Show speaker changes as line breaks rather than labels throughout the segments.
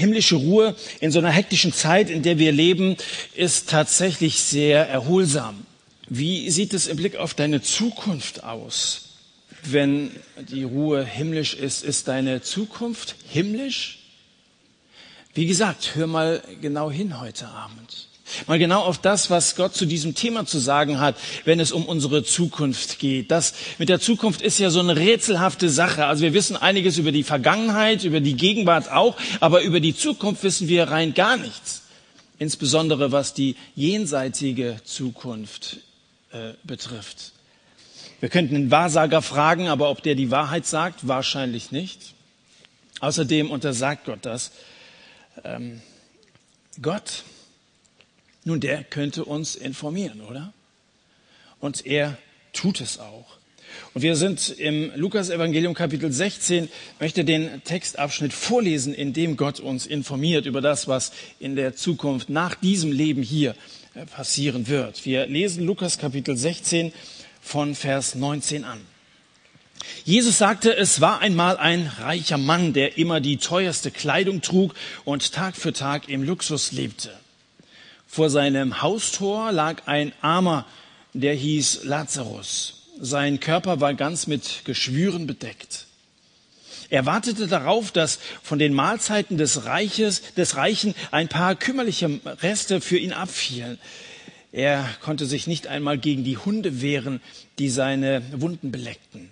himmlische Ruhe in so einer hektischen Zeit, in der wir leben, ist tatsächlich sehr erholsam. Wie sieht es im Blick auf deine Zukunft aus? Wenn die Ruhe himmlisch ist, ist deine Zukunft himmlisch? Wie gesagt, hör mal genau hin heute Abend. Mal genau auf das, was Gott zu diesem Thema zu sagen hat, wenn es um unsere Zukunft geht. Das mit der Zukunft ist ja so eine rätselhafte Sache. Also wir wissen einiges über die Vergangenheit, über die Gegenwart auch, aber über die Zukunft wissen wir rein gar nichts. Insbesondere was die jenseitige Zukunft äh, betrifft. Wir könnten einen Wahrsager fragen, aber ob der die Wahrheit sagt, wahrscheinlich nicht. Außerdem untersagt Gott das. Ähm, Gott nun, der könnte uns informieren, oder? Und er tut es auch. Und wir sind im Lukas-Evangelium Kapitel 16, möchte den Textabschnitt vorlesen, in dem Gott uns informiert über das, was in der Zukunft nach diesem Leben hier äh, passieren wird. Wir lesen Lukas Kapitel 16 von Vers 19 an. Jesus sagte, es war einmal ein reicher Mann, der immer die teuerste Kleidung trug und Tag für Tag im Luxus lebte. Vor seinem Haustor lag ein Armer, der hieß Lazarus. Sein Körper war ganz mit Geschwüren bedeckt. Er wartete darauf, dass von den Mahlzeiten des Reiches, des Reichen ein paar kümmerliche Reste für ihn abfielen. Er konnte sich nicht einmal gegen die Hunde wehren, die seine Wunden beleckten.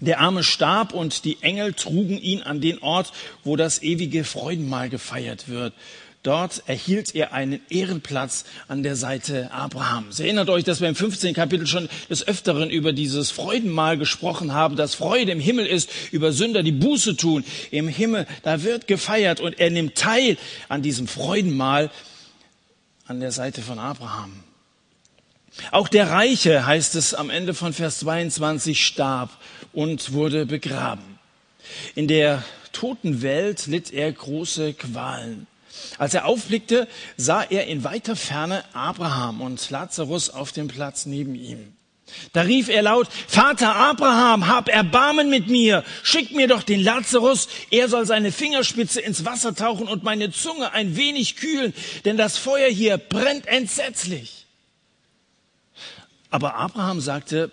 Der Arme starb und die Engel trugen ihn an den Ort, wo das ewige Freudenmahl gefeiert wird. Dort erhielt er einen Ehrenplatz an der Seite Abrahams. Erinnert euch, dass wir im 15. Kapitel schon des Öfteren über dieses Freudenmahl gesprochen haben, dass Freude im Himmel ist, über Sünder, die Buße tun. Im Himmel, da wird gefeiert und er nimmt teil an diesem Freudenmahl an der Seite von Abraham. Auch der Reiche, heißt es am Ende von Vers 22, starb und wurde begraben. In der toten Welt litt er große Qualen. Als er aufblickte, sah er in weiter Ferne Abraham und Lazarus auf dem Platz neben ihm. Da rief er laut, Vater Abraham, hab Erbarmen mit mir, schick mir doch den Lazarus, er soll seine Fingerspitze ins Wasser tauchen und meine Zunge ein wenig kühlen, denn das Feuer hier brennt entsetzlich. Aber Abraham sagte,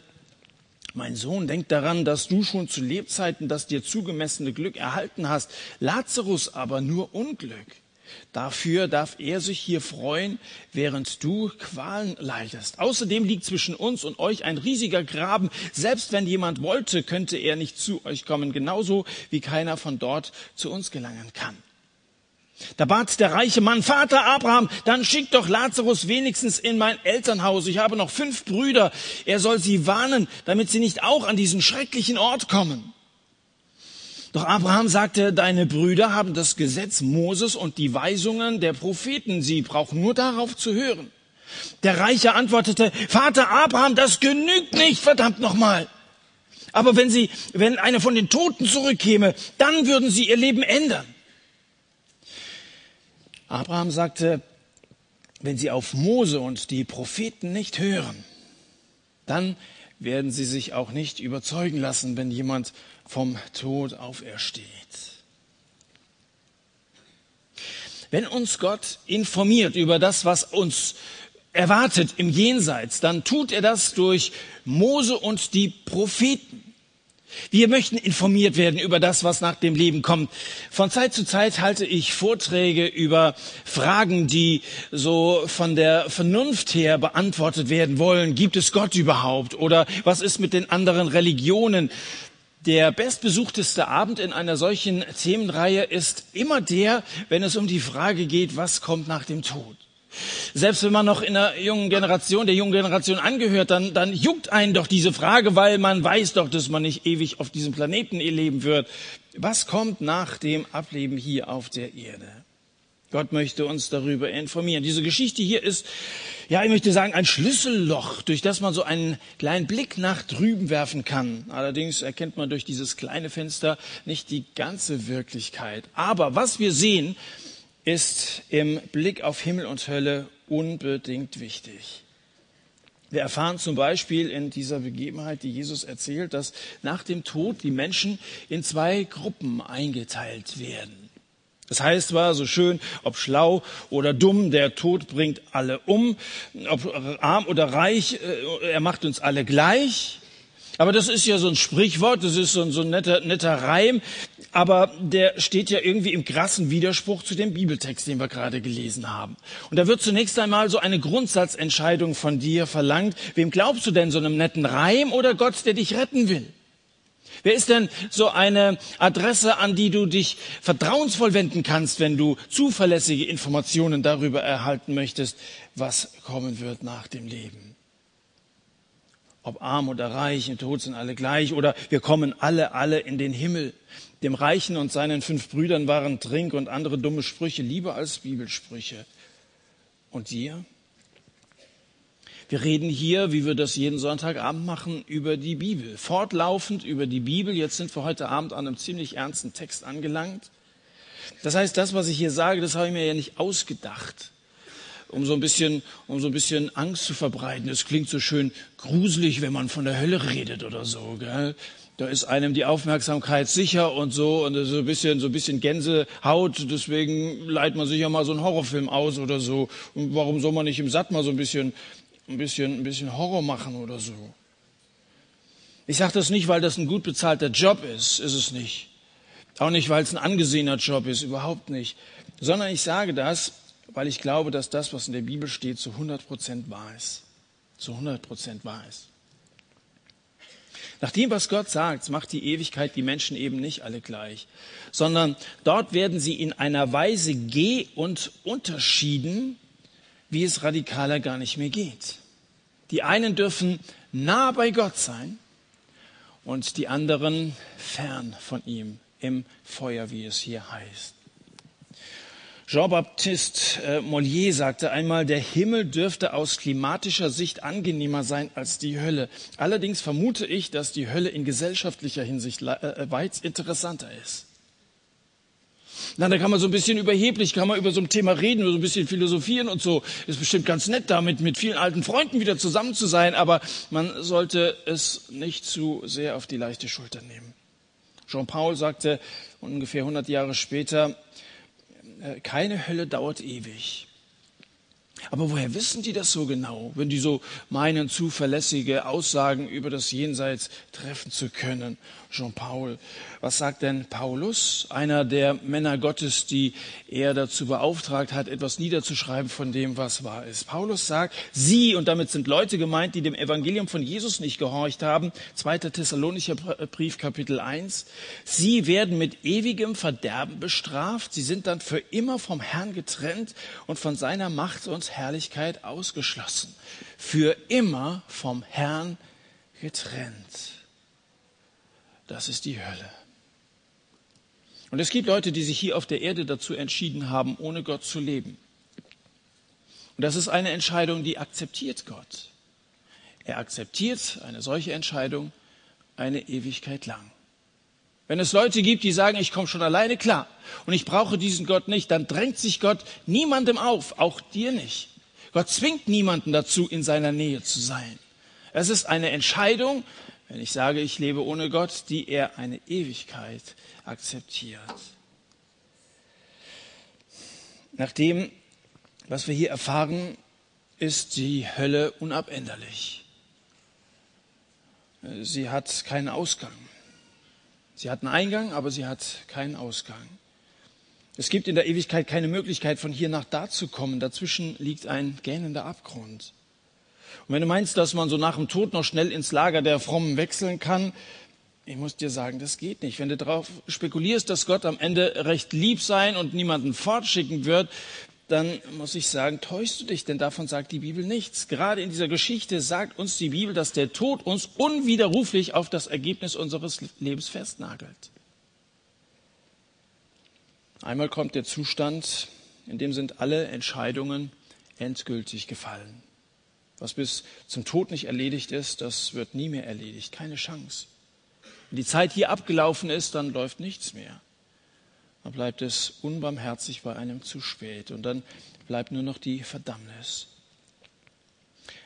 mein Sohn, denk daran, dass du schon zu Lebzeiten das dir zugemessene Glück erhalten hast, Lazarus aber nur Unglück. Dafür darf er sich hier freuen, während du Qualen leidest. Außerdem liegt zwischen uns und euch ein riesiger Graben. Selbst wenn jemand wollte, könnte er nicht zu euch kommen, genauso wie keiner von dort zu uns gelangen kann. Da bat der reiche Mann, Vater Abraham, dann schick doch Lazarus wenigstens in mein Elternhaus. Ich habe noch fünf Brüder. Er soll sie warnen, damit sie nicht auch an diesen schrecklichen Ort kommen. Doch Abraham sagte, deine Brüder haben das Gesetz Moses und die Weisungen der Propheten. Sie brauchen nur darauf zu hören. Der Reiche antwortete, Vater Abraham, das genügt nicht, verdammt nochmal. Aber wenn sie, wenn einer von den Toten zurückkäme, dann würden sie ihr Leben ändern. Abraham sagte, wenn sie auf Mose und die Propheten nicht hören, dann werden sie sich auch nicht überzeugen lassen, wenn jemand vom Tod aufersteht. Wenn uns Gott informiert über das, was uns erwartet im Jenseits, dann tut er das durch Mose und die Propheten. Wir möchten informiert werden über das, was nach dem Leben kommt. Von Zeit zu Zeit halte ich Vorträge über Fragen, die so von der Vernunft her beantwortet werden wollen. Gibt es Gott überhaupt? Oder was ist mit den anderen Religionen? Der bestbesuchteste Abend in einer solchen Themenreihe ist immer der, wenn es um die Frage geht, was kommt nach dem Tod. Selbst wenn man noch in der jungen Generation, der jungen Generation angehört, dann, dann juckt einen doch diese Frage, weil man weiß doch, dass man nicht ewig auf diesem Planeten leben wird. Was kommt nach dem Ableben hier auf der Erde? Gott möchte uns darüber informieren. Diese Geschichte hier ist, ja, ich möchte sagen, ein Schlüsselloch, durch das man so einen kleinen Blick nach drüben werfen kann. Allerdings erkennt man durch dieses kleine Fenster nicht die ganze Wirklichkeit. Aber was wir sehen, ist im Blick auf Himmel und Hölle unbedingt wichtig. Wir erfahren zum Beispiel in dieser Begebenheit, die Jesus erzählt, dass nach dem Tod die Menschen in zwei Gruppen eingeteilt werden. Das heißt war so schön, ob schlau oder dumm, der Tod bringt alle um, ob arm oder reich, äh, er macht uns alle gleich. Aber das ist ja so ein Sprichwort, das ist so ein, so ein netter, netter Reim, aber der steht ja irgendwie im krassen Widerspruch zu dem Bibeltext, den wir gerade gelesen haben. Und da wird zunächst einmal so eine Grundsatzentscheidung von dir verlangt. Wem glaubst du denn, so einem netten Reim oder Gott, der dich retten will? Wer ist denn so eine Adresse, an die du dich vertrauensvoll wenden kannst, wenn du zuverlässige Informationen darüber erhalten möchtest, was kommen wird nach dem Leben? Ob arm oder reich, im Tod sind alle gleich oder wir kommen alle, alle in den Himmel. Dem Reichen und seinen fünf Brüdern waren Trink und andere dumme Sprüche lieber als Bibelsprüche. Und dir? Wir reden hier, wie wir das jeden Sonntagabend machen, über die Bibel. Fortlaufend über die Bibel. Jetzt sind wir heute Abend an einem ziemlich ernsten Text angelangt. Das heißt, das, was ich hier sage, das habe ich mir ja nicht ausgedacht, um so ein bisschen, um so ein bisschen Angst zu verbreiten. Es klingt so schön gruselig, wenn man von der Hölle redet oder so, gell? Da ist einem die Aufmerksamkeit sicher und so und so ein bisschen, so ein bisschen Gänsehaut. Deswegen leiht man sich ja mal so einen Horrorfilm aus oder so. Und warum soll man nicht im Satt mal so ein bisschen ein bisschen, ein bisschen Horror machen oder so. Ich sage das nicht, weil das ein gut bezahlter Job ist, ist es nicht. Auch nicht, weil es ein angesehener Job ist, überhaupt nicht. Sondern ich sage das, weil ich glaube, dass das, was in der Bibel steht, zu 100 Prozent wahr ist. Zu 100 Prozent wahr ist. Nach dem, was Gott sagt, macht die Ewigkeit die Menschen eben nicht alle gleich, sondern dort werden sie in einer Weise geh- und unterschieden, wie es radikaler gar nicht mehr geht. Die einen dürfen nah bei Gott sein und die anderen fern von ihm im Feuer, wie es hier heißt. Jean-Baptiste äh, Mollier sagte einmal, der Himmel dürfte aus klimatischer Sicht angenehmer sein als die Hölle. Allerdings vermute ich, dass die Hölle in gesellschaftlicher Hinsicht äh, weit interessanter ist. Na, da kann man so ein bisschen überheblich, kann man über so ein Thema reden, so ein bisschen philosophieren und so. Ist bestimmt ganz nett, damit mit vielen alten Freunden wieder zusammen zu sein, aber man sollte es nicht zu sehr auf die leichte Schulter nehmen. Jean Paul sagte ungefähr 100 Jahre später, äh, keine Hölle dauert ewig. Aber woher wissen die das so genau, wenn die so meinen, zuverlässige Aussagen über das Jenseits treffen zu können? Jean-Paul. Was sagt denn Paulus, einer der Männer Gottes, die er dazu beauftragt hat, etwas niederzuschreiben von dem, was wahr ist? Paulus sagt, sie, und damit sind Leute gemeint, die dem Evangelium von Jesus nicht gehorcht haben, 2. Thessalonicher Brief, Kapitel 1, sie werden mit ewigem Verderben bestraft, sie sind dann für immer vom Herrn getrennt und von seiner Macht und Herrlichkeit ausgeschlossen. Für immer vom Herrn getrennt. Das ist die Hölle. Und es gibt Leute, die sich hier auf der Erde dazu entschieden haben, ohne Gott zu leben. Und das ist eine Entscheidung, die akzeptiert Gott. Er akzeptiert eine solche Entscheidung eine Ewigkeit lang. Wenn es Leute gibt, die sagen, ich komme schon alleine klar und ich brauche diesen Gott nicht, dann drängt sich Gott niemandem auf, auch dir nicht. Gott zwingt niemanden dazu, in seiner Nähe zu sein. Es ist eine Entscheidung, wenn ich sage, ich lebe ohne Gott, die er eine Ewigkeit akzeptiert. Nach dem, was wir hier erfahren, ist die Hölle unabänderlich. Sie hat keinen Ausgang. Sie hat einen Eingang, aber sie hat keinen Ausgang. Es gibt in der Ewigkeit keine Möglichkeit, von hier nach da zu kommen. Dazwischen liegt ein gähnender Abgrund. Und wenn du meinst, dass man so nach dem Tod noch schnell ins Lager der Frommen wechseln kann, ich muss dir sagen, das geht nicht. Wenn du darauf spekulierst, dass Gott am Ende recht lieb sein und niemanden fortschicken wird, dann muss ich sagen, täuschst du dich, denn davon sagt die Bibel nichts. Gerade in dieser Geschichte sagt uns die Bibel, dass der Tod uns unwiderruflich auf das Ergebnis unseres Lebens festnagelt. Einmal kommt der Zustand, in dem sind alle Entscheidungen endgültig gefallen. Was bis zum Tod nicht erledigt ist, das wird nie mehr erledigt. Keine Chance. Wenn die Zeit hier abgelaufen ist, dann läuft nichts mehr. Dann bleibt es unbarmherzig bei einem zu spät. Und dann bleibt nur noch die Verdammnis.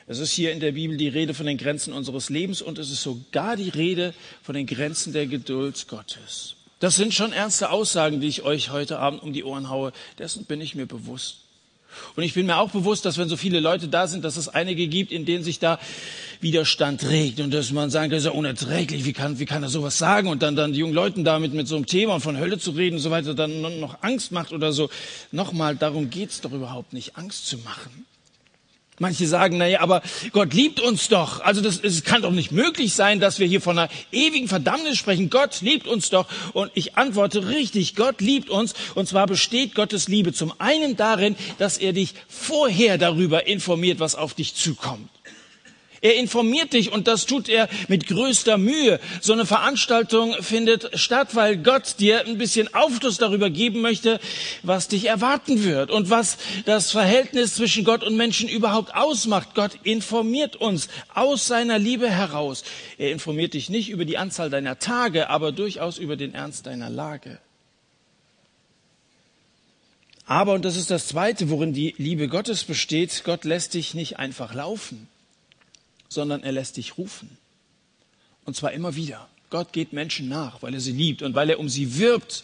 Es ist hier in der Bibel die Rede von den Grenzen unseres Lebens und es ist sogar die Rede von den Grenzen der Geduld Gottes. Das sind schon ernste Aussagen, die ich euch heute Abend um die Ohren haue. Dessen bin ich mir bewusst. Und ich bin mir auch bewusst, dass wenn so viele Leute da sind, dass es einige gibt, in denen sich da Widerstand regt und dass man sagen kann, das ist ja unerträglich, wie kann, wie kann er sowas sagen und dann, dann die jungen Leuten damit mit so einem Thema und von Hölle zu reden und so weiter dann noch Angst macht oder so. Nochmal, darum geht's doch überhaupt nicht, Angst zu machen. Manche sagen, naja, aber Gott liebt uns doch. Also das, es kann doch nicht möglich sein, dass wir hier von einer ewigen Verdammnis sprechen. Gott liebt uns doch. Und ich antworte richtig, Gott liebt uns. Und zwar besteht Gottes Liebe zum einen darin, dass er dich vorher darüber informiert, was auf dich zukommt. Er informiert dich und das tut er mit größter Mühe. So eine Veranstaltung findet statt, weil Gott dir ein bisschen Aufschluss darüber geben möchte, was dich erwarten wird und was das Verhältnis zwischen Gott und Menschen überhaupt ausmacht. Gott informiert uns aus seiner Liebe heraus. Er informiert dich nicht über die Anzahl deiner Tage, aber durchaus über den Ernst deiner Lage. Aber, und das ist das Zweite, worin die Liebe Gottes besteht, Gott lässt dich nicht einfach laufen sondern er lässt dich rufen. Und zwar immer wieder. Gott geht Menschen nach, weil er sie liebt und weil er um sie wirbt.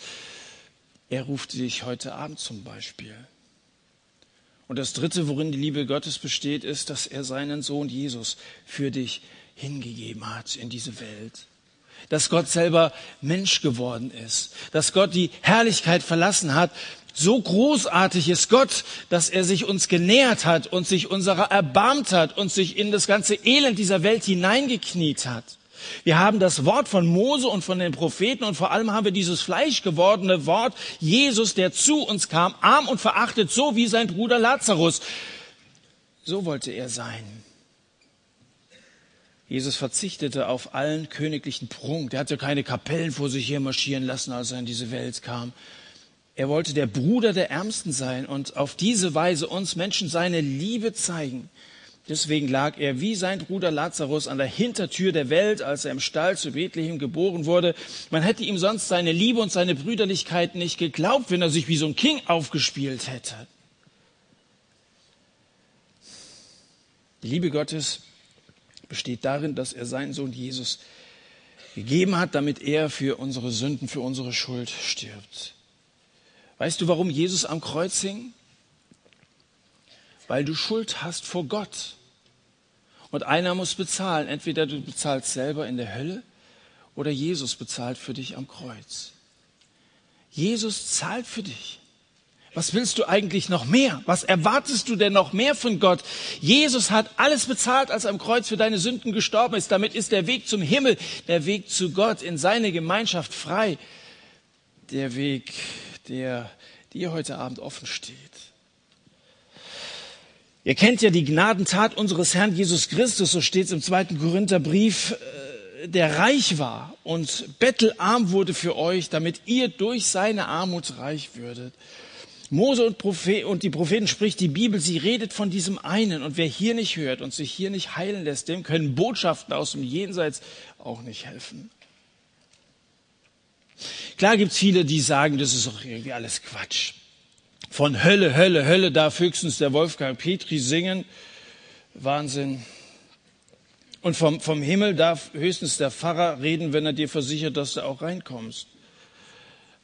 Er ruft dich heute Abend zum Beispiel. Und das Dritte, worin die Liebe Gottes besteht, ist, dass er seinen Sohn Jesus für dich hingegeben hat in diese Welt. Dass Gott selber Mensch geworden ist. Dass Gott die Herrlichkeit verlassen hat so großartig ist Gott, dass er sich uns genähert hat und sich unserer erbarmt hat und sich in das ganze Elend dieser Welt hineingekniet hat. Wir haben das Wort von Mose und von den Propheten und vor allem haben wir dieses fleischgewordene Wort Jesus, der zu uns kam, arm und verachtet, so wie sein Bruder Lazarus. So wollte er sein. Jesus verzichtete auf allen königlichen Prunk. Er hatte keine Kapellen vor sich her marschieren lassen, als er in diese Welt kam. Er wollte der Bruder der Ärmsten sein und auf diese Weise uns Menschen seine Liebe zeigen. Deswegen lag er wie sein Bruder Lazarus an der Hintertür der Welt, als er im Stall zu Bethlehem geboren wurde. Man hätte ihm sonst seine Liebe und seine Brüderlichkeit nicht geglaubt, wenn er sich wie so ein King aufgespielt hätte. Die Liebe Gottes besteht darin, dass er seinen Sohn Jesus gegeben hat, damit er für unsere Sünden, für unsere Schuld stirbt. Weißt du, warum Jesus am Kreuz hing? Weil du Schuld hast vor Gott. Und einer muss bezahlen. Entweder du bezahlst selber in der Hölle oder Jesus bezahlt für dich am Kreuz. Jesus zahlt für dich. Was willst du eigentlich noch mehr? Was erwartest du denn noch mehr von Gott? Jesus hat alles bezahlt, als er am Kreuz für deine Sünden gestorben ist. Damit ist der Weg zum Himmel, der Weg zu Gott, in seine Gemeinschaft frei. Der Weg der dir heute Abend offen steht. Ihr kennt ja die Gnadentat unseres Herrn Jesus Christus, so steht es im zweiten Korintherbrief, äh, der reich war und bettelarm wurde für euch, damit ihr durch seine Armut reich würdet. Mose und, Prophet, und die Propheten spricht die Bibel, sie redet von diesem einen. Und wer hier nicht hört und sich hier nicht heilen lässt, dem können Botschaften aus dem Jenseits auch nicht helfen. Klar gibt's viele, die sagen, das ist doch irgendwie alles Quatsch. Von Hölle, Hölle, Hölle darf höchstens der Wolfgang Petri singen. Wahnsinn. Und vom, vom Himmel darf höchstens der Pfarrer reden, wenn er dir versichert, dass du auch reinkommst.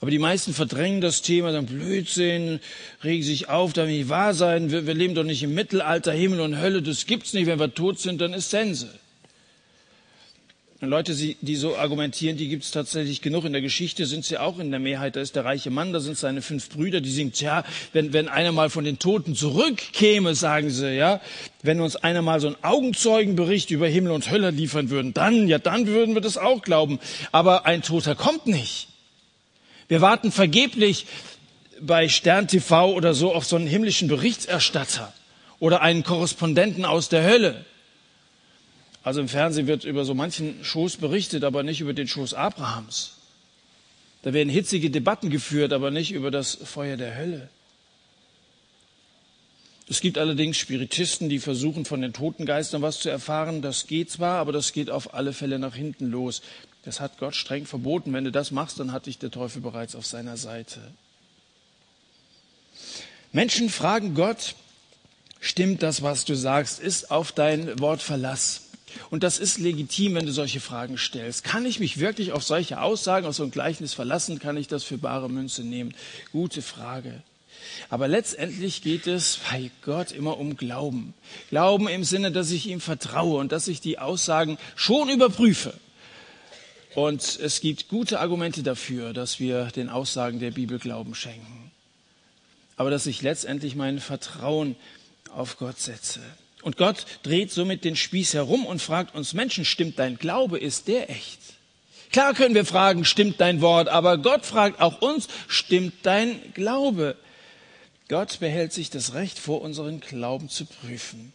Aber die meisten verdrängen das Thema, dann Blödsinn, regen sich auf, darf nicht wahr sein. Wir, wir leben doch nicht im Mittelalter, Himmel und Hölle, das gibt's nicht. Wenn wir tot sind, dann ist Sense. Leute, die so argumentieren, die gibt es tatsächlich genug. In der Geschichte sind sie auch in der Mehrheit. Da ist der reiche Mann, da sind seine fünf Brüder, die sagen, tja, wenn, wenn einer mal von den Toten zurückkäme, sagen sie, ja, wenn uns einer mal so einen Augenzeugenbericht über Himmel und Hölle liefern würden, dann, ja, dann würden wir das auch glauben. Aber ein Toter kommt nicht. Wir warten vergeblich bei Stern TV oder so auf so einen himmlischen Berichterstatter oder einen Korrespondenten aus der Hölle. Also im Fernsehen wird über so manchen Schoß berichtet, aber nicht über den Schoß Abrahams. Da werden hitzige Debatten geführt, aber nicht über das Feuer der Hölle. Es gibt allerdings Spiritisten, die versuchen, von den Totengeistern was zu erfahren. Das geht zwar, aber das geht auf alle Fälle nach hinten los. Das hat Gott streng verboten. Wenn du das machst, dann hat dich der Teufel bereits auf seiner Seite. Menschen fragen Gott, stimmt das, was du sagst? Ist auf dein Wort Verlass? Und das ist legitim, wenn du solche Fragen stellst. Kann ich mich wirklich auf solche Aussagen aus so einem Gleichnis verlassen? Kann ich das für bare Münze nehmen? Gute Frage. Aber letztendlich geht es bei Gott immer um Glauben. Glauben im Sinne, dass ich ihm vertraue und dass ich die Aussagen schon überprüfe. Und es gibt gute Argumente dafür, dass wir den Aussagen der Bibel Glauben schenken. Aber dass ich letztendlich mein Vertrauen auf Gott setze. Und Gott dreht somit den Spieß herum und fragt uns Menschen, stimmt dein Glaube, ist der echt? Klar können wir fragen, stimmt dein Wort, aber Gott fragt auch uns, stimmt dein Glaube? Gott behält sich das Recht vor, unseren Glauben zu prüfen.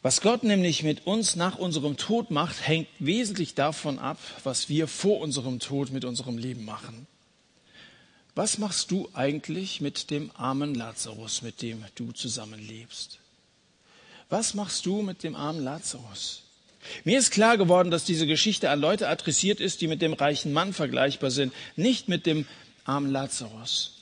Was Gott nämlich mit uns nach unserem Tod macht, hängt wesentlich davon ab, was wir vor unserem Tod mit unserem Leben machen. Was machst du eigentlich mit dem armen Lazarus, mit dem du zusammenlebst? Was machst du mit dem armen Lazarus? Mir ist klar geworden, dass diese Geschichte an Leute adressiert ist, die mit dem reichen Mann vergleichbar sind, nicht mit dem armen Lazarus.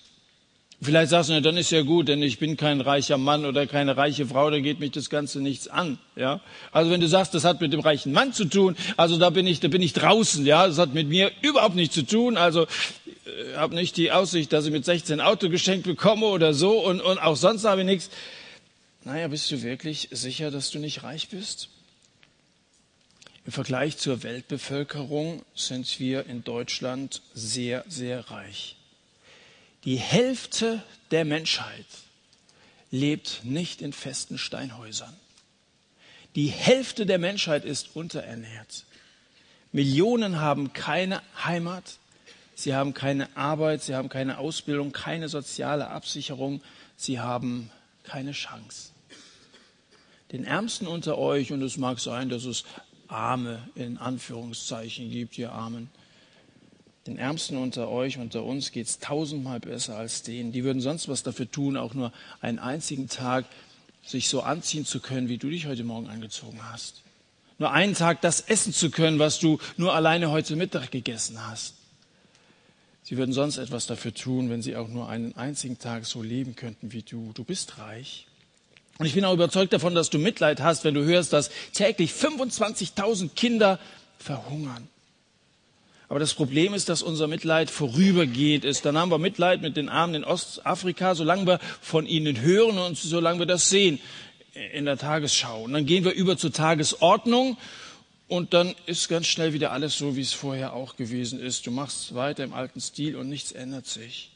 Vielleicht sagst du, ja, dann ist ja gut, denn ich bin kein reicher Mann oder keine reiche Frau, da geht mich das Ganze nichts an, ja. Also wenn du sagst, das hat mit dem reichen Mann zu tun, also da bin ich, da bin ich draußen, ja. Das hat mit mir überhaupt nichts zu tun, also äh, habe nicht die Aussicht, dass ich mit 16 Auto geschenkt bekomme oder so und, und auch sonst habe ich nichts. Naja, bist du wirklich sicher, dass du nicht reich bist? Im Vergleich zur Weltbevölkerung sind wir in Deutschland sehr, sehr reich. Die Hälfte der Menschheit lebt nicht in festen Steinhäusern. Die Hälfte der Menschheit ist unterernährt. Millionen haben keine Heimat, sie haben keine Arbeit, sie haben keine Ausbildung, keine soziale Absicherung, sie haben keine Chance. Den Ärmsten unter euch, und es mag sein, dass es Arme in Anführungszeichen gibt, ihr Armen, den Ärmsten unter euch, unter uns geht es tausendmal besser als denen. Die würden sonst was dafür tun, auch nur einen einzigen Tag sich so anziehen zu können, wie du dich heute Morgen angezogen hast. Nur einen Tag das essen zu können, was du nur alleine heute Mittag gegessen hast. Sie würden sonst etwas dafür tun, wenn sie auch nur einen einzigen Tag so leben könnten wie du. Du bist reich. Und ich bin auch überzeugt davon, dass du Mitleid hast, wenn du hörst, dass täglich 25.000 Kinder verhungern. Aber das Problem ist, dass unser Mitleid vorübergehend ist. Dann haben wir Mitleid mit den Armen in Ostafrika, solange wir von ihnen hören und solange wir das sehen in der Tagesschau. Und dann gehen wir über zur Tagesordnung und dann ist ganz schnell wieder alles so, wie es vorher auch gewesen ist. Du machst weiter im alten Stil und nichts ändert sich.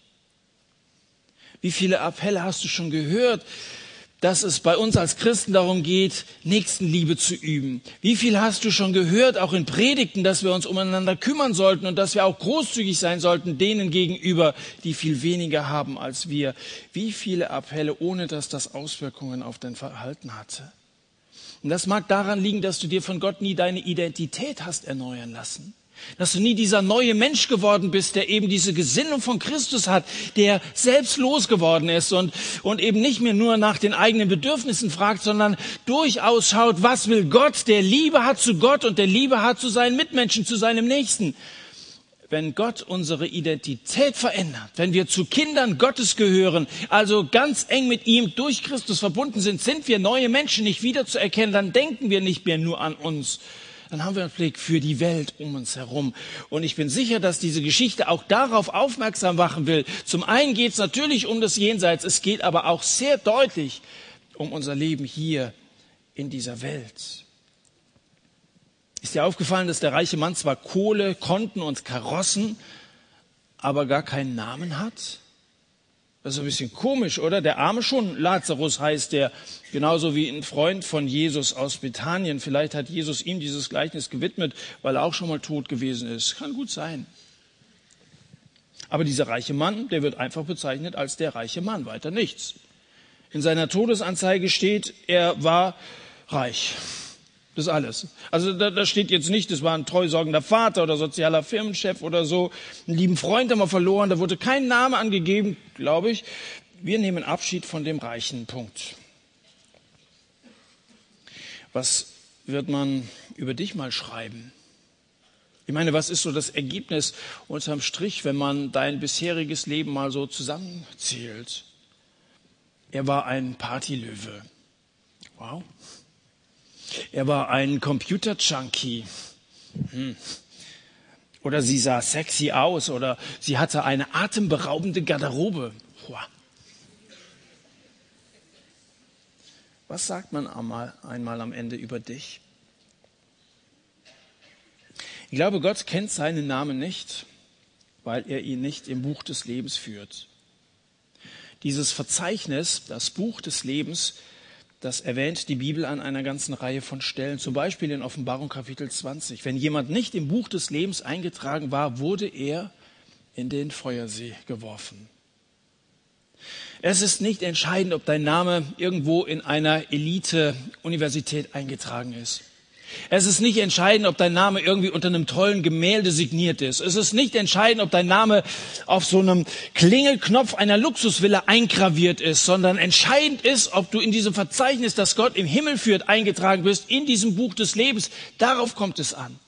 Wie viele Appelle hast du schon gehört? Dass es bei uns als Christen darum geht, Nächstenliebe zu üben. Wie viel hast du schon gehört, auch in Predigten, dass wir uns umeinander kümmern sollten und dass wir auch großzügig sein sollten denen gegenüber, die viel weniger haben als wir? Wie viele Appelle, ohne dass das Auswirkungen auf dein Verhalten hatte? Und das mag daran liegen, dass du dir von Gott nie deine Identität hast erneuern lassen. Dass du nie dieser neue Mensch geworden bist, der eben diese Gesinnung von Christus hat, der selbstlos geworden ist und, und eben nicht mehr nur nach den eigenen Bedürfnissen fragt, sondern durchaus schaut, was will Gott, der Liebe hat zu Gott und der Liebe hat zu seinen Mitmenschen, zu seinem Nächsten. Wenn Gott unsere Identität verändert, wenn wir zu Kindern Gottes gehören, also ganz eng mit ihm durch Christus verbunden sind, sind wir neue Menschen nicht wiederzuerkennen, dann denken wir nicht mehr nur an uns, dann haben wir einen Blick für die Welt um uns herum. Und ich bin sicher, dass diese Geschichte auch darauf aufmerksam machen will. Zum einen geht es natürlich um das Jenseits, es geht aber auch sehr deutlich um unser Leben hier in dieser Welt. Ist dir aufgefallen, dass der reiche Mann zwar Kohle, Konten und Karossen, aber gar keinen Namen hat? Das ist ein bisschen komisch, oder? Der Arme schon, Lazarus heißt der, genauso wie ein Freund von Jesus aus Bethanien. Vielleicht hat Jesus ihm dieses Gleichnis gewidmet, weil er auch schon mal tot gewesen ist. Kann gut sein. Aber dieser reiche Mann, der wird einfach bezeichnet als der reiche Mann, weiter nichts. In seiner Todesanzeige steht, er war reich. Das alles. Also da, da steht jetzt nicht, das war ein treusorgender Vater oder sozialer Firmenchef oder so. Einen lieben Freund haben wir verloren, da wurde kein Name angegeben, glaube ich. Wir nehmen Abschied von dem reichen Punkt. Was wird man über dich mal schreiben? Ich meine, was ist so das Ergebnis unterm Strich, wenn man dein bisheriges Leben mal so zusammenzählt? Er war ein Partylöwe. Wow. Er war ein Computer-Junkie. Hm. Oder sie sah sexy aus oder sie hatte eine atemberaubende Garderobe. Was sagt man einmal, einmal am Ende über dich? Ich glaube, Gott kennt seinen Namen nicht, weil er ihn nicht im Buch des Lebens führt. Dieses Verzeichnis, das Buch des Lebens, das erwähnt die Bibel an einer ganzen Reihe von Stellen, zum Beispiel in Offenbarung Kapitel 20. Wenn jemand nicht im Buch des Lebens eingetragen war, wurde er in den Feuersee geworfen. Es ist nicht entscheidend, ob dein Name irgendwo in einer Elite-Universität eingetragen ist. Es ist nicht entscheidend, ob dein Name irgendwie unter einem tollen Gemälde signiert ist. Es ist nicht entscheidend, ob dein Name auf so einem Klingelknopf einer Luxusvilla eingraviert ist, sondern entscheidend ist, ob du in diesem Verzeichnis, das Gott im Himmel führt, eingetragen bist, in diesem Buch des Lebens. Darauf kommt es an.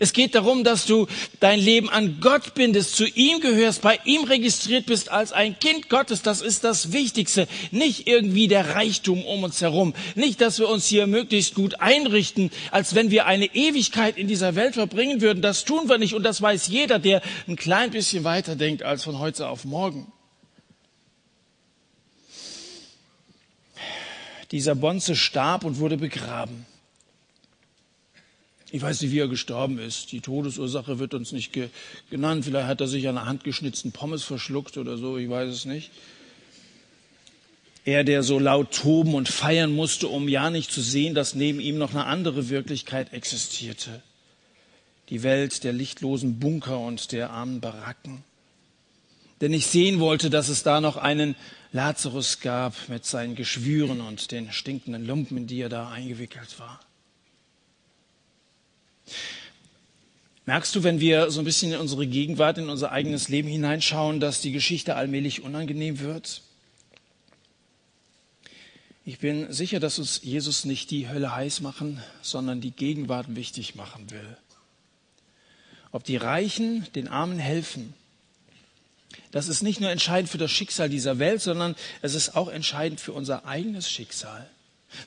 Es geht darum, dass du dein Leben an Gott bindest, zu ihm gehörst, bei ihm registriert bist als ein Kind Gottes. Das ist das Wichtigste. Nicht irgendwie der Reichtum um uns herum. Nicht, dass wir uns hier möglichst gut einrichten, als wenn wir eine Ewigkeit in dieser Welt verbringen würden. Das tun wir nicht und das weiß jeder, der ein klein bisschen weiter denkt als von heute auf morgen. Dieser Bonze starb und wurde begraben. Ich weiß nicht, wie er gestorben ist. Die Todesursache wird uns nicht ge genannt. Vielleicht hat er sich an einer handgeschnitzten Pommes verschluckt oder so, ich weiß es nicht. Er, der so laut toben und feiern musste, um ja nicht zu sehen, dass neben ihm noch eine andere Wirklichkeit existierte. Die Welt der lichtlosen Bunker und der armen Baracken. Denn ich sehen wollte, dass es da noch einen Lazarus gab mit seinen Geschwüren und den stinkenden Lumpen, in die er da eingewickelt war. Merkst du, wenn wir so ein bisschen in unsere Gegenwart, in unser eigenes Leben hineinschauen, dass die Geschichte allmählich unangenehm wird? Ich bin sicher, dass uns Jesus nicht die Hölle heiß machen, sondern die Gegenwart wichtig machen will. Ob die Reichen den Armen helfen, das ist nicht nur entscheidend für das Schicksal dieser Welt, sondern es ist auch entscheidend für unser eigenes Schicksal.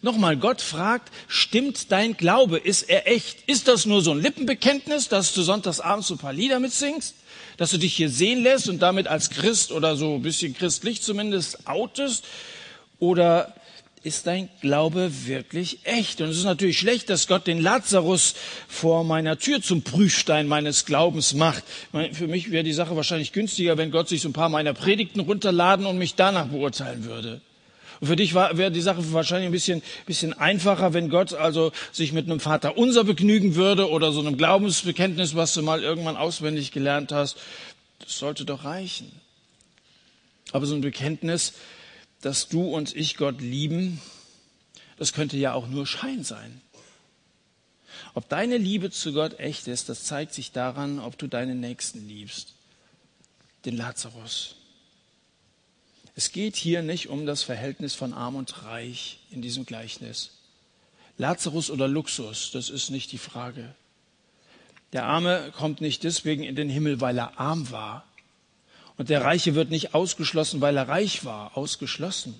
Nochmal, Gott fragt, stimmt dein Glaube? Ist er echt? Ist das nur so ein Lippenbekenntnis, dass du sonntagsabends so ein paar Lieder mitsingst? Dass du dich hier sehen lässt und damit als Christ oder so ein bisschen christlich zumindest outest? Oder ist dein Glaube wirklich echt? Und es ist natürlich schlecht, dass Gott den Lazarus vor meiner Tür zum Prüfstein meines Glaubens macht. Für mich wäre die Sache wahrscheinlich günstiger, wenn Gott sich so ein paar meiner Predigten runterladen und mich danach beurteilen würde. Und für dich wäre die Sache wahrscheinlich ein bisschen, bisschen einfacher, wenn Gott also sich mit einem Vater unser begnügen würde oder so einem Glaubensbekenntnis, was du mal irgendwann auswendig gelernt hast. Das sollte doch reichen. Aber so ein Bekenntnis, dass du und ich Gott lieben, das könnte ja auch nur Schein sein. Ob deine Liebe zu Gott echt ist, das zeigt sich daran, ob du deinen Nächsten liebst. Den Lazarus. Es geht hier nicht um das Verhältnis von arm und reich in diesem Gleichnis. Lazarus oder Luxus, das ist nicht die Frage. Der Arme kommt nicht deswegen in den Himmel, weil er arm war. Und der Reiche wird nicht ausgeschlossen, weil er reich war. Ausgeschlossen.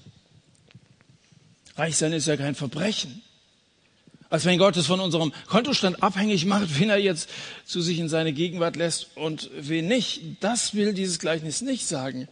Reich sein ist ja kein Verbrechen. Als wenn Gott es von unserem Kontostand abhängig macht, wen er jetzt zu sich in seine Gegenwart lässt und wen nicht. Das will dieses Gleichnis nicht sagen.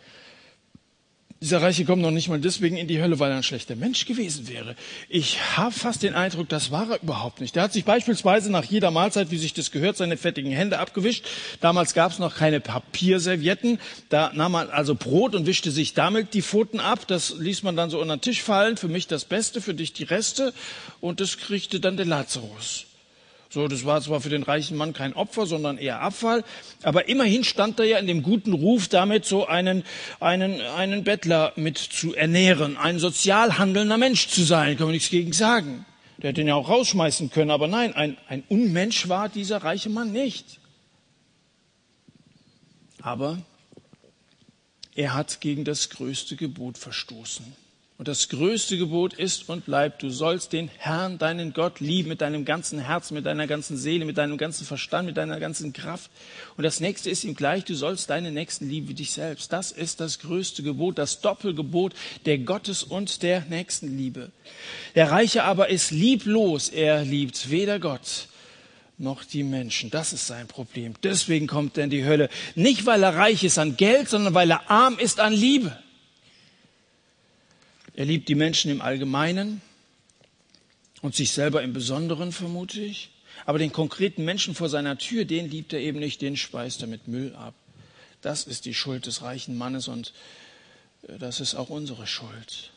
Dieser Reiche kommt noch nicht mal deswegen in die Hölle, weil er ein schlechter Mensch gewesen wäre. Ich habe fast den Eindruck, das war er überhaupt nicht. Der hat sich beispielsweise nach jeder Mahlzeit, wie sich das gehört, seine fettigen Hände abgewischt. Damals gab es noch keine Papierservietten. Da nahm man also Brot und wischte sich damit die Pfoten ab. Das ließ man dann so unter den Tisch fallen. Für mich das Beste, für dich die Reste. Und das kriegte dann der Lazarus. So, das war zwar für den reichen Mann kein Opfer, sondern eher Abfall, aber immerhin stand er ja in dem guten Ruf, damit so einen, einen, einen Bettler mit zu ernähren, ein sozial handelnder Mensch zu sein, kann man nichts gegen sagen. Der hätte ihn ja auch rausschmeißen können, aber nein, ein, ein Unmensch war dieser reiche Mann nicht. Aber er hat gegen das größte Gebot verstoßen. Und das größte Gebot ist und bleibt, du sollst den Herrn, deinen Gott, lieben mit deinem ganzen Herzen, mit deiner ganzen Seele, mit deinem ganzen Verstand, mit deiner ganzen Kraft. Und das nächste ist ihm gleich, du sollst deine Nächsten lieben wie dich selbst. Das ist das größte Gebot, das Doppelgebot der Gottes und der Nächstenliebe. Der Reiche aber ist lieblos, er liebt weder Gott noch die Menschen. Das ist sein Problem. Deswegen kommt er in die Hölle. Nicht, weil er reich ist an Geld, sondern weil er arm ist an Liebe. Er liebt die Menschen im Allgemeinen und sich selber im Besonderen, vermute ich. Aber den konkreten Menschen vor seiner Tür, den liebt er eben nicht, den speist er mit Müll ab. Das ist die Schuld des reichen Mannes und äh, das ist auch unsere Schuld.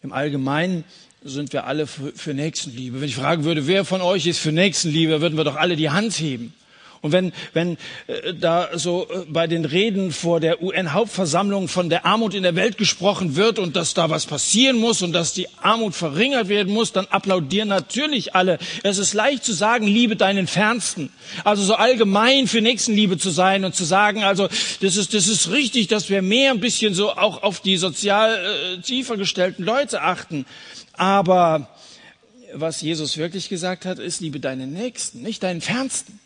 Im Allgemeinen sind wir alle für, für Nächstenliebe. Wenn ich fragen würde, wer von euch ist für Nächstenliebe, würden wir doch alle die Hand heben. Und wenn, wenn äh, da so äh, bei den Reden vor der UN-Hauptversammlung von der Armut in der Welt gesprochen wird und dass da was passieren muss und dass die Armut verringert werden muss, dann applaudieren natürlich alle. Es ist leicht zu sagen, liebe deinen Fernsten. Also so allgemein für Nächstenliebe zu sein und zu sagen, also das ist, das ist richtig, dass wir mehr ein bisschen so auch auf die sozial äh, tiefer gestellten Leute achten. Aber was Jesus wirklich gesagt hat, ist, liebe deinen Nächsten, nicht deinen Fernsten.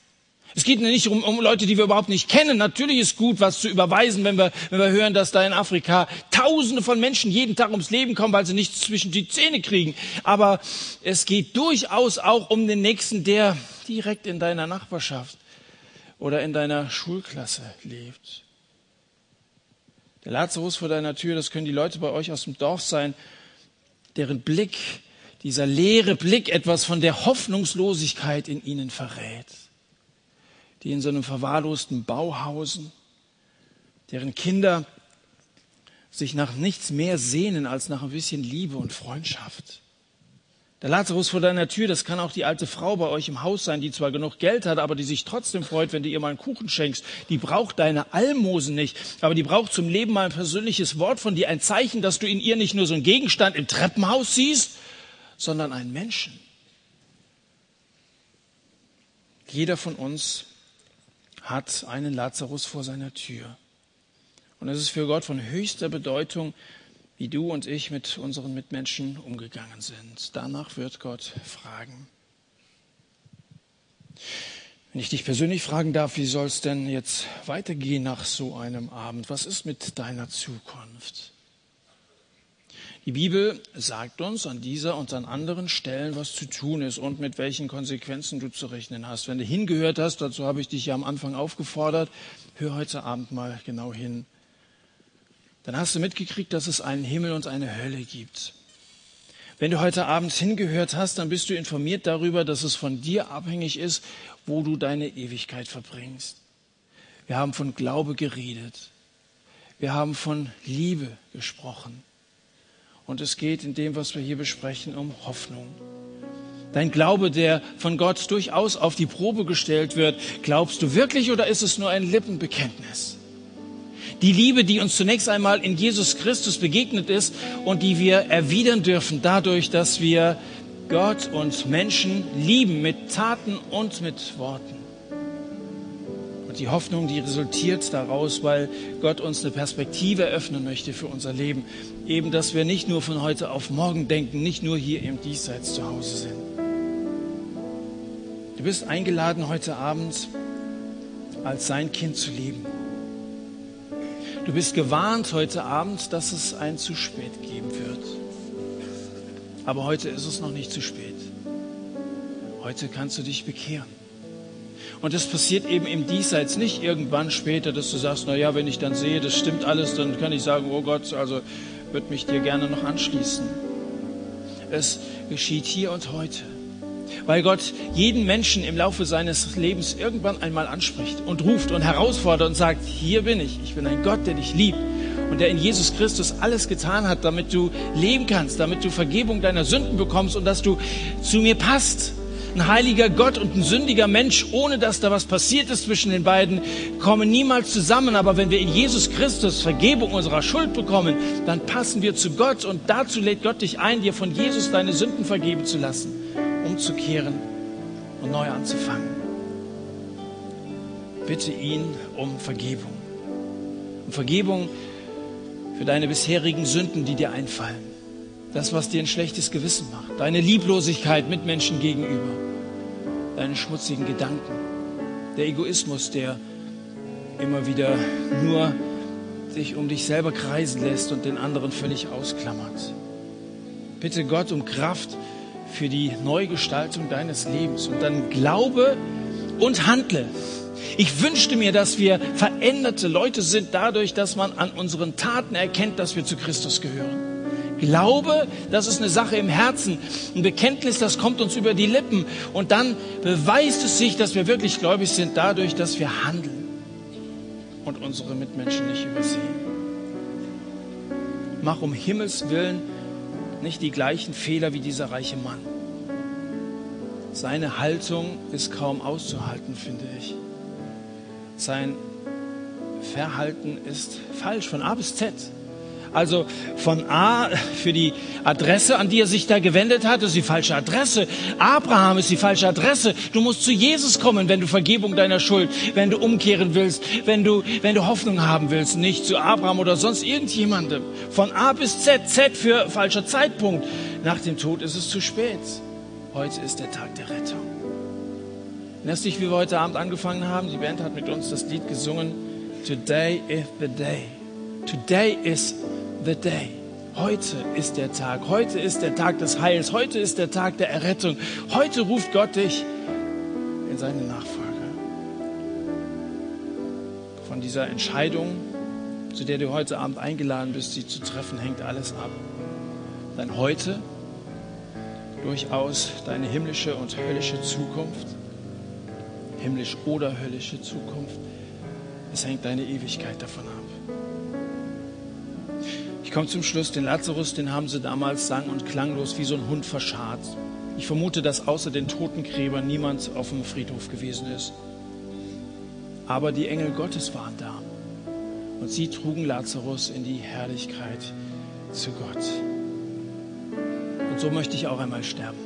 Es geht nicht um, um Leute, die wir überhaupt nicht kennen. Natürlich ist gut, was zu überweisen, wenn wir, wenn wir hören, dass da in Afrika Tausende von Menschen jeden Tag ums Leben kommen, weil sie nichts zwischen die Zähne kriegen. Aber es geht durchaus auch um den Nächsten, der direkt in deiner Nachbarschaft oder in deiner Schulklasse lebt. Der Lazarus vor deiner Tür, das können die Leute bei euch aus dem Dorf sein, deren Blick, dieser leere Blick etwas von der Hoffnungslosigkeit in ihnen verrät die in so einem verwahrlosten Bau hausen, deren Kinder sich nach nichts mehr sehnen als nach ein bisschen Liebe und Freundschaft. Der Lazarus vor deiner Tür, das kann auch die alte Frau bei euch im Haus sein, die zwar genug Geld hat, aber die sich trotzdem freut, wenn du ihr mal einen Kuchen schenkst. Die braucht deine Almosen nicht, aber die braucht zum Leben mal ein persönliches Wort von dir, ein Zeichen, dass du in ihr nicht nur so einen Gegenstand im Treppenhaus siehst, sondern einen Menschen. Jeder von uns hat einen Lazarus vor seiner Tür. Und es ist für Gott von höchster Bedeutung, wie du und ich mit unseren Mitmenschen umgegangen sind. Danach wird Gott fragen. Wenn ich dich persönlich fragen darf, wie soll es denn jetzt weitergehen nach so einem Abend? Was ist mit deiner Zukunft? Die Bibel sagt uns an dieser und an anderen Stellen, was zu tun ist und mit welchen Konsequenzen du zu rechnen hast. Wenn du hingehört hast, dazu habe ich dich ja am Anfang aufgefordert, hör heute Abend mal genau hin. Dann hast du mitgekriegt, dass es einen Himmel und eine Hölle gibt. Wenn du heute Abend hingehört hast, dann bist du informiert darüber, dass es von dir abhängig ist, wo du deine Ewigkeit verbringst. Wir haben von Glaube geredet. Wir haben von Liebe gesprochen. Und es geht in dem, was wir hier besprechen, um Hoffnung. Dein Glaube, der von Gott durchaus auf die Probe gestellt wird, glaubst du wirklich oder ist es nur ein Lippenbekenntnis? Die Liebe, die uns zunächst einmal in Jesus Christus begegnet ist und die wir erwidern dürfen dadurch, dass wir Gott und Menschen lieben mit Taten und mit Worten. Und die Hoffnung, die resultiert daraus, weil Gott uns eine Perspektive eröffnen möchte für unser Leben. Eben, dass wir nicht nur von heute auf morgen denken, nicht nur hier im Diesseits zu Hause sind. Du bist eingeladen, heute Abend als sein Kind zu leben. Du bist gewarnt heute Abend, dass es ein zu spät geben wird. Aber heute ist es noch nicht zu spät. Heute kannst du dich bekehren. Und das passiert eben im Diesseits nicht irgendwann später, dass du sagst, na ja, wenn ich dann sehe, das stimmt alles, dann kann ich sagen, oh Gott, also würde mich dir gerne noch anschließen. Es geschieht hier und heute. Weil Gott jeden Menschen im Laufe seines Lebens irgendwann einmal anspricht und ruft und herausfordert und sagt, hier bin ich. Ich bin ein Gott, der dich liebt und der in Jesus Christus alles getan hat, damit du leben kannst, damit du Vergebung deiner Sünden bekommst und dass du zu mir passt ein heiliger Gott und ein sündiger Mensch, ohne dass da was passiert ist zwischen den beiden, kommen niemals zusammen. Aber wenn wir in Jesus Christus Vergebung unserer Schuld bekommen, dann passen wir zu Gott und dazu lädt Gott dich ein, dir von Jesus deine Sünden vergeben zu lassen, umzukehren und neu anzufangen. Bitte ihn um Vergebung. Um Vergebung für deine bisherigen Sünden, die dir einfallen. Das, was dir ein schlechtes Gewissen macht. Deine Lieblosigkeit mit Menschen gegenüber. Deine schmutzigen Gedanken. Der Egoismus, der immer wieder nur sich um dich selber kreisen lässt und den anderen völlig ausklammert. Bitte Gott um Kraft für die Neugestaltung deines Lebens und dann glaube und handle. Ich wünschte mir, dass wir veränderte Leute sind dadurch, dass man an unseren Taten erkennt, dass wir zu Christus gehören. Glaube, das ist eine Sache im Herzen. Ein Bekenntnis, das kommt uns über die Lippen. Und dann beweist es sich, dass wir wirklich gläubig sind, dadurch, dass wir handeln und unsere Mitmenschen nicht übersehen. Mach um Himmels willen nicht die gleichen Fehler wie dieser reiche Mann. Seine Haltung ist kaum auszuhalten, finde ich. Sein Verhalten ist falsch von A bis Z. Also von A für die Adresse, an die er sich da gewendet hat, ist die falsche Adresse. Abraham ist die falsche Adresse. Du musst zu Jesus kommen, wenn du Vergebung deiner Schuld, wenn du umkehren willst, wenn du, wenn du Hoffnung haben willst, nicht zu Abraham oder sonst irgendjemandem. Von A bis Z, Z für falscher Zeitpunkt. Nach dem Tod ist es zu spät. Heute ist der Tag der Rettung. Erinnerst dich, wie wir heute Abend angefangen haben? Die Band hat mit uns das Lied gesungen. Today is the day. Today is the day. Heute ist der Tag. Heute ist der Tag des Heils. Heute ist der Tag der Errettung. Heute ruft Gott dich in seine Nachfolge. Von dieser Entscheidung, zu der du heute Abend eingeladen bist, sie zu treffen, hängt alles ab. Dein Heute, durchaus deine himmlische und höllische Zukunft, himmlisch oder höllische Zukunft, es hängt deine Ewigkeit davon ab. Ich komme zum Schluss, den Lazarus, den haben sie damals sang- und klanglos wie so ein Hund verscharrt. Ich vermute, dass außer den Totengräbern niemand auf dem Friedhof gewesen ist. Aber die Engel Gottes waren da. Und sie trugen Lazarus in die Herrlichkeit zu Gott. Und so möchte ich auch einmal sterben.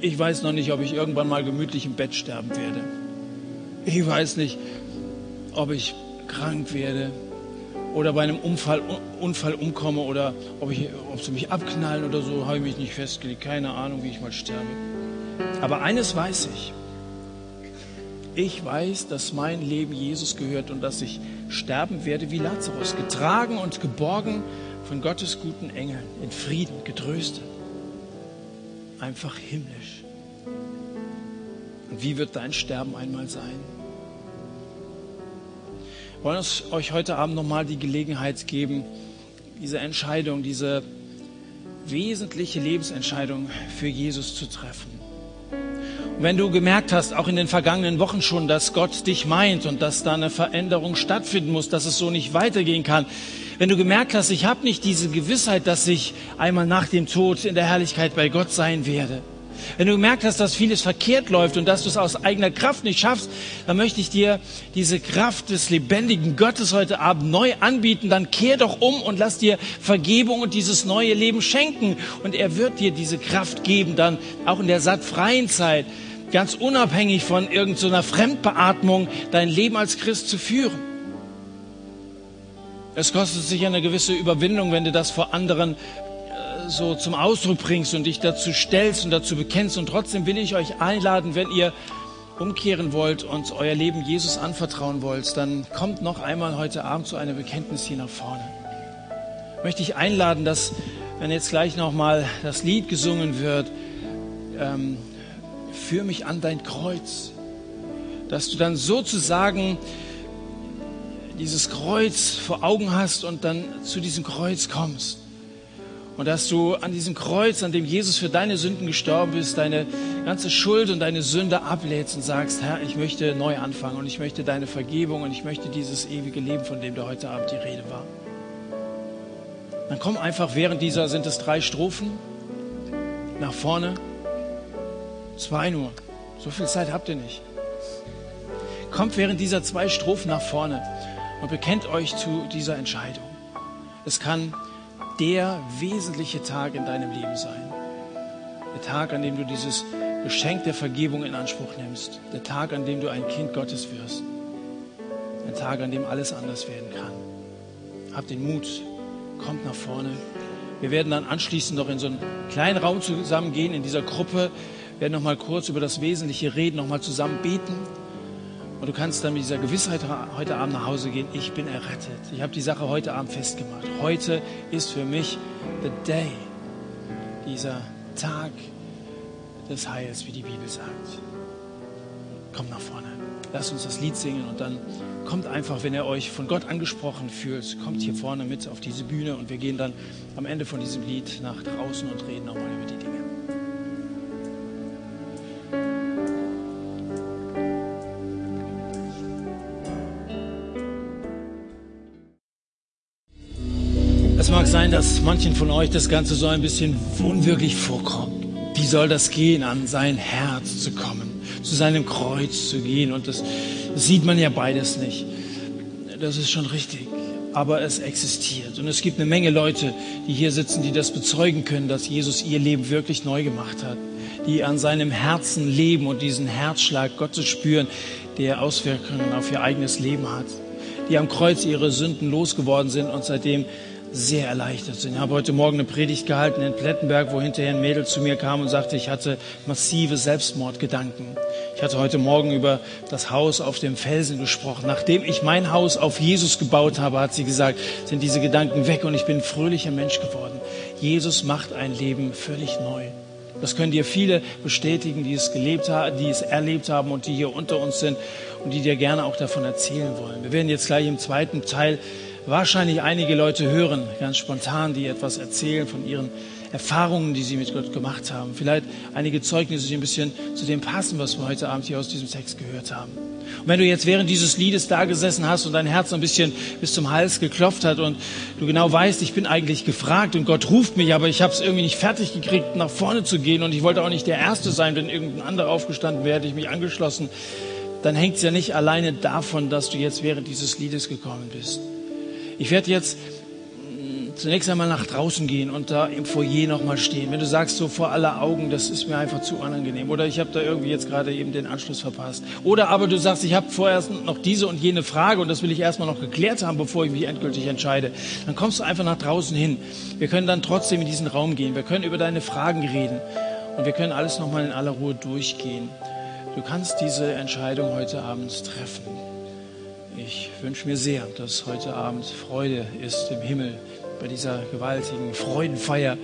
Ich weiß noch nicht, ob ich irgendwann mal gemütlich im Bett sterben werde. Ich weiß nicht, ob ich krank werde oder bei einem Unfall, Unfall umkomme oder ob, ich, ob sie mich abknallen oder so, habe ich mich nicht festgelegt. Keine Ahnung, wie ich mal sterbe. Aber eines weiß ich. Ich weiß, dass mein Leben Jesus gehört und dass ich sterben werde wie Lazarus, getragen und geborgen von Gottes guten Engeln, in Frieden, getröstet. Einfach himmlisch. Und wie wird dein Sterben einmal sein? Wollen uns euch heute Abend nochmal die Gelegenheit geben, diese Entscheidung, diese wesentliche Lebensentscheidung für Jesus zu treffen. Und wenn du gemerkt hast, auch in den vergangenen Wochen schon, dass Gott dich meint und dass da eine Veränderung stattfinden muss, dass es so nicht weitergehen kann, wenn du gemerkt hast, ich habe nicht diese Gewissheit, dass ich einmal nach dem Tod in der Herrlichkeit bei Gott sein werde, wenn du gemerkt hast, dass vieles verkehrt läuft und dass du es aus eigener Kraft nicht schaffst, dann möchte ich dir diese Kraft des lebendigen Gottes heute Abend neu anbieten. Dann kehr doch um und lass dir Vergebung und dieses neue Leben schenken. Und er wird dir diese Kraft geben, dann auch in der sattfreien Zeit, ganz unabhängig von irgendeiner so Fremdbeatmung, dein Leben als Christ zu führen. Es kostet sich eine gewisse Überwindung, wenn du das vor anderen so zum Ausdruck bringst und dich dazu stellst und dazu bekennst. Und trotzdem will ich euch einladen, wenn ihr umkehren wollt und euer Leben Jesus anvertrauen wollt, dann kommt noch einmal heute Abend zu einem Bekenntnis hier nach vorne. Möchte ich einladen, dass, wenn jetzt gleich nochmal das Lied gesungen wird, ähm, führ mich an dein Kreuz, dass du dann sozusagen dieses Kreuz vor Augen hast und dann zu diesem Kreuz kommst und dass du an diesem Kreuz, an dem Jesus für deine Sünden gestorben ist, deine ganze Schuld und deine Sünde ablädst und sagst, Herr, ich möchte neu anfangen und ich möchte deine Vergebung und ich möchte dieses ewige Leben, von dem da heute Abend die Rede war. Dann komm einfach während dieser, sind es drei Strophen, nach vorne. Zwei nur. So viel Zeit habt ihr nicht. Kommt während dieser zwei Strophen nach vorne und bekennt euch zu dieser Entscheidung. Es kann der wesentliche Tag in deinem Leben sein. Der Tag, an dem du dieses Geschenk der Vergebung in Anspruch nimmst. Der Tag, an dem du ein Kind Gottes wirst. Der Tag, an dem alles anders werden kann. Hab den Mut, kommt nach vorne. Wir werden dann anschließend noch in so einen kleinen Raum zusammengehen in dieser Gruppe, werden noch mal kurz über das Wesentliche reden, noch mal zusammen beten. Und du kannst dann mit dieser Gewissheit heute Abend nach Hause gehen, ich bin errettet. Ich habe die Sache heute Abend festgemacht. Heute ist für mich the day, dieser Tag des Heils, wie die Bibel sagt. Kommt nach vorne. Lasst uns das Lied singen und dann kommt einfach, wenn ihr euch von Gott angesprochen fühlt, kommt hier vorne mit auf diese Bühne und wir gehen dann am Ende von diesem Lied nach draußen und reden nochmal über die Dinge. Von euch das Ganze so ein bisschen unwirklich vorkommt. Wie soll das gehen, an sein Herz zu kommen? zu seinem Kreuz zu gehen. Und das sieht man ja beides nicht. Das ist schon richtig. Aber es existiert. Und es gibt eine Menge Leute, die hier sitzen, die das bezeugen können, dass Jesus ihr Leben wirklich neu gemacht hat. Die an seinem Herzen leben und diesen Herzschlag Gottes spüren, der Auswirkungen auf ihr eigenes Leben hat. Die am Kreuz ihre Sünden losgeworden sind und seitdem sehr erleichtert sind. Ich habe heute Morgen eine Predigt gehalten in Plettenberg, wo hinterher ein Mädel zu mir kam und sagte, ich hatte massive Selbstmordgedanken. Ich hatte heute Morgen über das Haus auf dem Felsen gesprochen. Nachdem ich mein Haus auf Jesus gebaut habe, hat sie gesagt, sind diese Gedanken weg und ich bin ein fröhlicher Mensch geworden. Jesus macht ein Leben völlig neu. Das können dir viele bestätigen, die es gelebt haben, die es erlebt haben und die hier unter uns sind und die dir gerne auch davon erzählen wollen. Wir werden jetzt gleich im zweiten Teil wahrscheinlich einige Leute hören, ganz spontan, die etwas erzählen von ihren Erfahrungen, die sie mit Gott gemacht haben. Vielleicht einige Zeugnisse, die ein bisschen zu dem passen, was wir heute Abend hier aus diesem Text gehört haben. Und wenn du jetzt während dieses Liedes da gesessen hast und dein Herz ein bisschen bis zum Hals geklopft hat und du genau weißt, ich bin eigentlich gefragt und Gott ruft mich, aber ich habe es irgendwie nicht fertig gekriegt, nach vorne zu gehen und ich wollte auch nicht der Erste sein, wenn irgendein anderer aufgestanden wäre, hätte ich mich angeschlossen, dann hängt es ja nicht alleine davon, dass du jetzt während dieses Liedes gekommen bist. Ich werde jetzt mm, zunächst einmal nach draußen gehen und da im Foyer nochmal stehen. Wenn du sagst, so vor aller Augen, das ist mir einfach zu unangenehm oder ich habe da irgendwie jetzt gerade eben den Anschluss verpasst. Oder aber du sagst, ich habe vorerst noch diese und jene Frage und das will ich erstmal noch geklärt haben, bevor ich mich endgültig entscheide. Dann kommst du einfach nach draußen hin. Wir können dann trotzdem in diesen Raum gehen. Wir können über deine Fragen reden und wir können alles nochmal in aller Ruhe durchgehen. Du kannst diese Entscheidung heute Abend treffen. Ich wünsche mir sehr, dass heute Abend Freude ist im Himmel bei dieser gewaltigen Freudenfeier,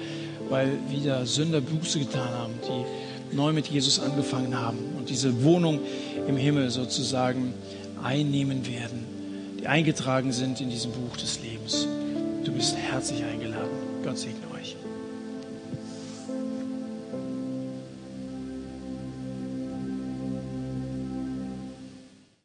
weil wieder Sünder Buße getan haben, die neu mit Jesus angefangen haben und diese Wohnung im Himmel sozusagen einnehmen werden, die eingetragen sind in diesem Buch des Lebens. Du bist herzlich eingeladen. Gott segne.